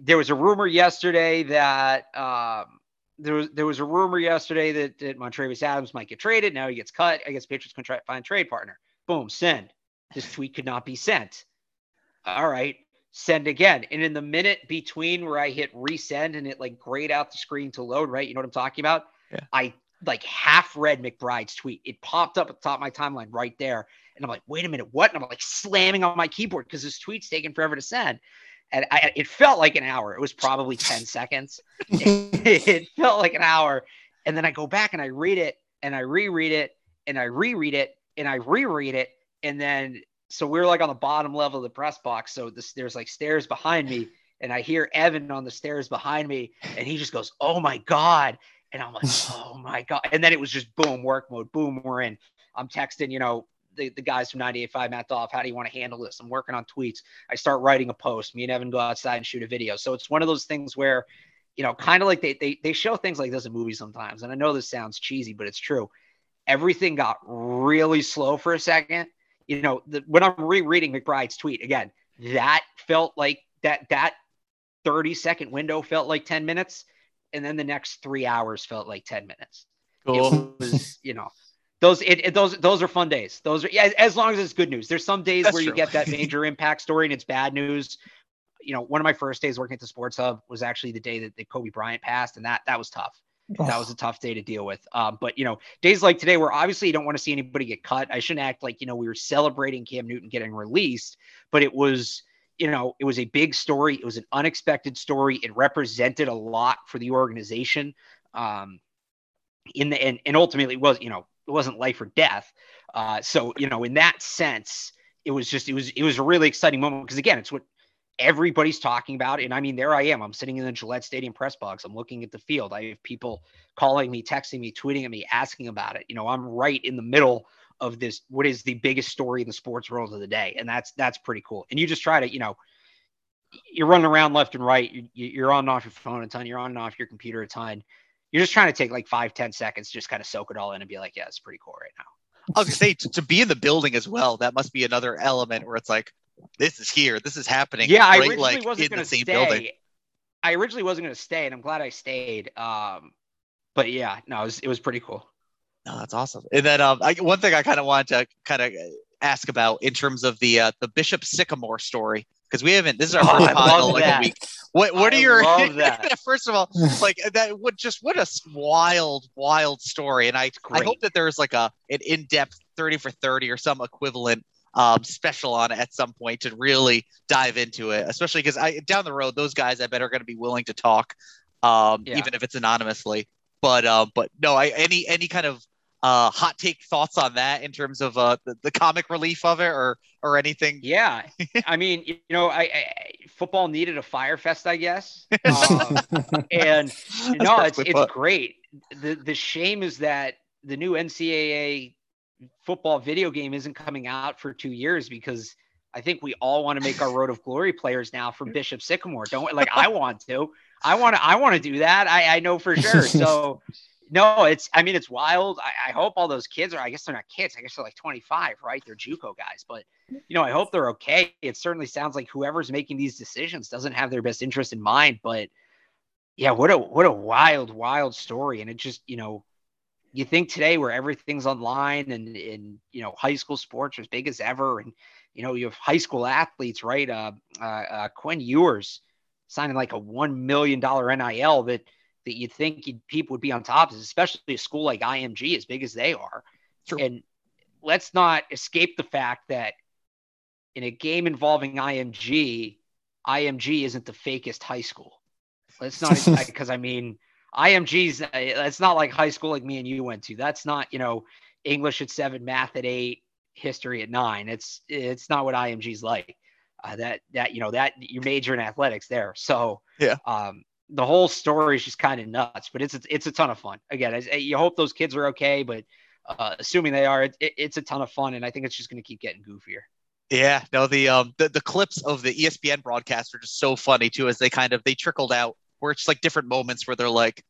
There was a rumor yesterday that um, there was there was a rumor yesterday that, that Montravius Adams might get traded. Now he gets cut. I guess Patriots can try to find a trade partner. Boom, send. This tweet could not be sent. All right, send again. And in the minute between where I hit resend and it like grayed out the screen to load, right? You know what I'm talking about? Yeah. I like half read McBride's tweet. It popped up at the top of my timeline right there. And I'm like, wait a minute, what? And I'm like slamming on my keyboard because this tweet's taking forever to send and I, it felt like an hour. It was probably 10 seconds. it felt like an hour. And then I go back and I read it and I reread it and I reread it and I reread it. And then, so we are like on the bottom level of the press box. So this, there's like stairs behind me and I hear Evan on the stairs behind me and he just goes, Oh my God. And I'm like, Oh my God. And then it was just boom, work mode, boom, we're in. I'm texting, you know, the, the guys from 98.5 Matt Dolloff, how do you want to handle this? I'm working on tweets. I start writing a post. Me and Evan go outside and shoot a video. So it's one of those things where, you know, kind of like they, they, they show things like this in movies sometimes. And I know this sounds cheesy, but it's true. Everything got really slow for a second. You know, the, when I'm rereading McBride's tweet again, that felt like that, that 30 second window felt like 10 minutes. And then the next three hours felt like 10 minutes. Cool. It was, you know, those it, it, those those are fun days. Those are yeah, as long as it's good news. There's some days That's where true. you get that major impact story and it's bad news. You know, one of my first days working at the Sports Hub was actually the day that, that Kobe Bryant passed, and that that was tough. Oh. That was a tough day to deal with. Um, but you know, days like today, where obviously you don't want to see anybody get cut. I shouldn't act like you know we were celebrating Cam Newton getting released, but it was you know it was a big story. It was an unexpected story. It represented a lot for the organization. Um, in the and, and ultimately was you know it wasn't life or death. Uh, so you know, in that sense, it was just it was it was a really exciting moment because again, it's what everybody's talking about. And I mean, there I am. I'm sitting in the Gillette Stadium press box. I'm looking at the field. I have people calling me, texting me, tweeting at me, asking about it. You know, I'm right in the middle of this. What is the biggest story in the sports world of the day? And that's that's pretty cool. And you just try to, you know, you're running around left and right. You, are on and off your phone a ton. You're on and off your computer a ton you're just trying to take like five, ten seconds, just kind of soak it all in and be like, yeah, it's pretty cool right now. I was gonna say to, to, be in the building as well. That must be another element where it's like, this is here, this is happening. Yeah, right, I originally like, wasn't gonna stay. Building. I originally wasn't gonna stay, and I'm glad I stayed. Um, but yeah, no, it was, it was pretty cool. No, that's awesome. And then um, I, one thing I kind of wanted to kind of ask about in terms of the uh, the Bishop Sycamore story because we haven't. This is our oh, first pod like that. a week. What What I are your? first of all, like that. What just what a wild, wild story. And I I hope that there's like a an in depth thirty for thirty or some equivalent um, special on it at some point to really dive into it. Especially because I down the road, those guys I bet are going to be willing to talk, um, yeah. even if it's anonymously. But um, but no, I any any kind of uh, hot take thoughts on that in terms of uh, the, the comic relief of it or or anything? Yeah, I mean, you know, I, I football needed a Fyre Fest, I guess, um, and no, it's it's put. great. The the shame is that the new NCAA football video game isn't coming out for two years because I think we all want to make our Road of Glory players now from Bishop Sycamore. Don't we? like I want to. I want to. I want to do that. I, I know for sure. So no, it's. I mean, it's wild. I, I hope all those kids are. I guess they're not kids. I guess they're like 25, right? They're JUCO guys, but you know, I hope they're okay. It certainly sounds like whoever's making these decisions doesn't have their best interest in mind. But yeah, what a what a wild, wild story. And it just, you know, you think today where everything's online and in you know high school sports are as big as ever, and you know you have high school athletes, right? Uh, uh, uh Quinn Ewers signing like a one million dollar NIL that that you'd think you'd, people would be on top of, especially a school like IMG, as big as they are. True. And let's not escape the fact that in a game involving IMG, IMG isn't the fakest high school. Let's not because I mean IMG's uh, it's not like high school like me and you went to. That's not, you know, English at 7, math at 8, history at 9. It's it's not what IMG's like. Uh, that that you know that you major in athletics there. So Yeah. um the whole story is just kind of nuts, but it's it's, it's a ton of fun. Again, I, you hope those kids are okay, but uh, assuming they are, it, it, it's a ton of fun, and I think it's just going to keep getting goofier. Yeah, no, the um the, the clips of the ESPN broadcast are just so funny too, as they kind of they trickled out where it's like different moments where they're like,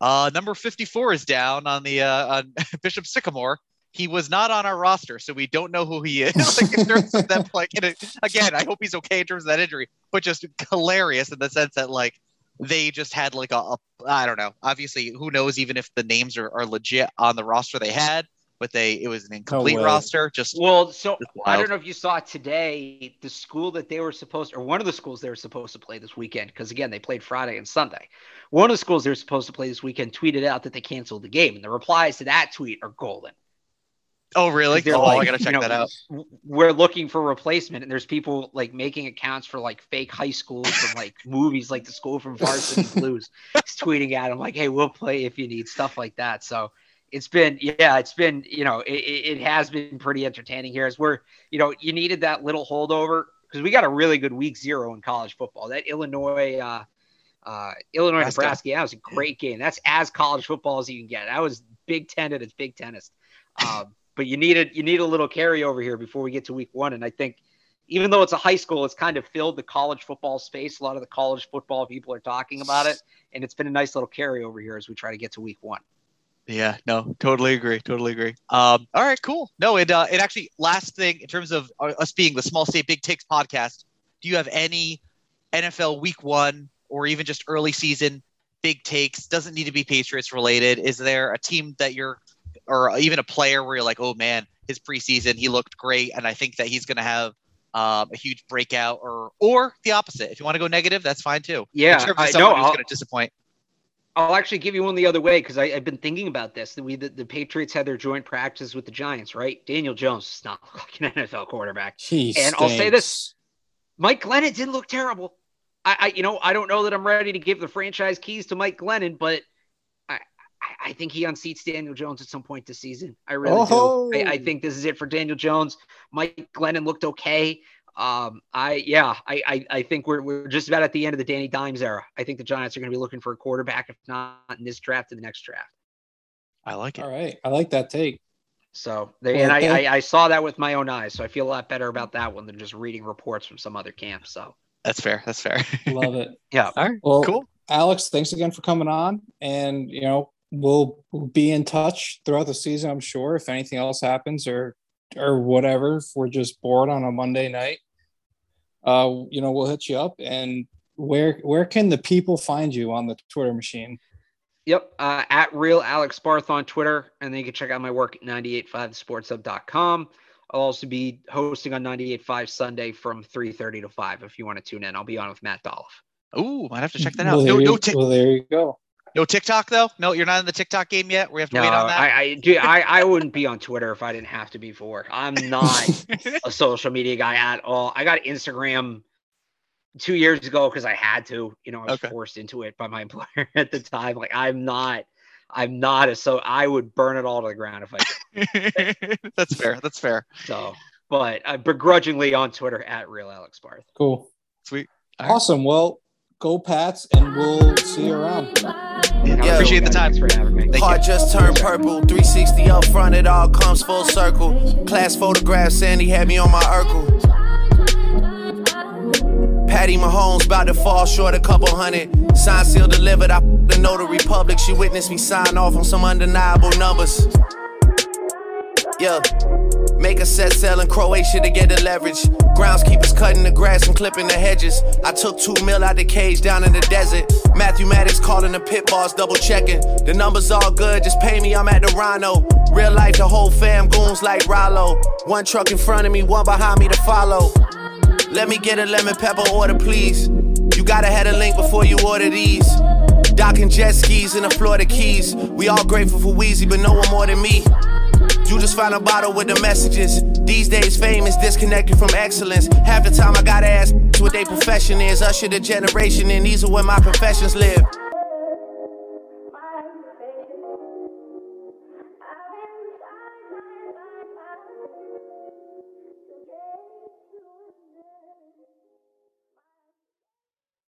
uh, number 54 is down on the uh on Bishop Sycamore. He was not on our roster, so we don't know who he is. like in terms of them, like a, again, I hope he's okay in terms of that injury, but just hilarious in the sense that like they just had like a, a I don't know. Obviously, who knows even if the names are, are legit on the roster they had, but they it was an incomplete way. roster. Just Well, so Just I don't know if you saw today. The school that they were supposed, or one of the schools they were supposed to play this weekend, because again they played Friday and Sunday. One of the schools they were supposed to play this weekend tweeted out that they canceled the game, and the replies to that tweet are golden. Oh really? Oh, I gotta you check know, that out. We're looking for replacement, and there's people like making accounts for like fake high schools from like movies, like the school from Varsity Blues. Is tweeting at them like, "Hey, we'll play if you need stuff like that." So it's been, yeah, it's been, you know, it, it it has been pretty entertaining here. As we're, you know, you needed that little holdover because we got a really good week zero in college football. That Illinois, uh, uh, Illinois Nebraska. Nebraska, yeah, that was a great game. That's as college football as you can get. That was Big Ten at its Big Tennis. Um, but you needed you need a little carryover here before we get to week one. And I think even though it's a high school, it's kind of filled the college football space. A lot of the college football people are talking about it, and it's been a nice little carryover here as we try to get to week one. Yeah, no, totally agree. Totally agree. Um, all right, cool. No, it uh, it actually last thing in terms of uh, us being the Small State Big Takes podcast. Do you have any NFL Week One or even just early season big takes? Doesn't need to be Patriots related. Is there a team that you're, or even a player where you're like, oh man, his preseason he looked great, and I think that he's going to have um, a huge breakout, or or the opposite. If you want to go negative, that's fine too. Yeah, in terms of I someone know. who's I'll- going to disappoint. I'll actually give you one the other way because I've been thinking about this. That We the, the Patriots had their joint practice with the Giants, right? Daniel Jones is not like an NFL quarterback. He And I'll say this. Mike Glennon didn't look terrible. I, I, you know, I don't know that I'm ready to give the franchise keys to Mike Glennon, but I, I- I think he unseats Daniel Jones at some point this season. I really Oh. do. I, I think this is it for Daniel Jones. Mike Glennon looked okay. Um, I yeah, I, I I think we're we're just about at the end of the Danny Dimes era. I think the Giants are going to be looking for a quarterback, if not in this draft, in the next draft. I like it. All right, I like that take. So they Well, and I, I I saw that with my own eyes, so I feel a lot better about that one than just reading reports from some other camp. So That's fair. That's fair. Love it. yeah, All right. Well, Cool. Alex, thanks again for coming on, and you know we'll we'll be in touch throughout the season. I'm sure if anything else happens or or whatever, if we're just bored on a Monday night, uh, you know we'll hit you up. And where where can the people find you on the Twitter machine? Yep. Uh, at real Alex Barth on Twitter. And then you can check out my work at 985sportshub.com. I'll also be hosting on 98.5 Sunday from 3.30 to 5 if you want to tune in. I'll be on with Matt Dolloff. Ooh, might have to check that out. Well, No, no, you, Tik well, there you go. No TikTok though. No, you're not in the TikTok game yet. We have to No, wait on that. I, I, dude, I, I wouldn't be on Twitter if I didn't have to be for. I'm not a social media guy at all. I got Instagram two years ago because I had to. You know, I was Okay. forced into it by my employer at the time. Like I'm not. I'm not a so I would burn it all to the ground if I could. that's fair. That's fair. So, but uh, begrudgingly on Twitter at real Alex Barth. Cool. Sweet. awesome. Well, go Pats, and we'll see you around. Yeah, yeah. appreciate the time. Thanks for having me. Heart just turned purple. 360 up front, it all comes full circle. Class photograph, Sandy had me on my Urkel. Patty Mahomes about to fall short a couple hundred. Sign seal delivered. I the notary public. She witnessed me sign off on some undeniable numbers. Yeah. Make a set sell in Croatia to get the leverage. Groundskeepers cutting the grass and clipping the hedges. I took two mil out the cage down in the desert. Matthew Maddox calling the pit boss, double checking. The numbers all good, just pay me, I'm at the Rhino. Real life, the whole fam goons like Rollo. One truck in front of me, one behind me to follow. Let me get a lemon pepper order, please. You gotta head a link before you order these. Docking jet skis in the Florida Keys. We all grateful for Weezy, but no one more than me. You just find a bottle with the messages. These days, fame is disconnected from excellence. Half the time, I gotta ask what their profession is. Usher the generation, and these are where my professions live.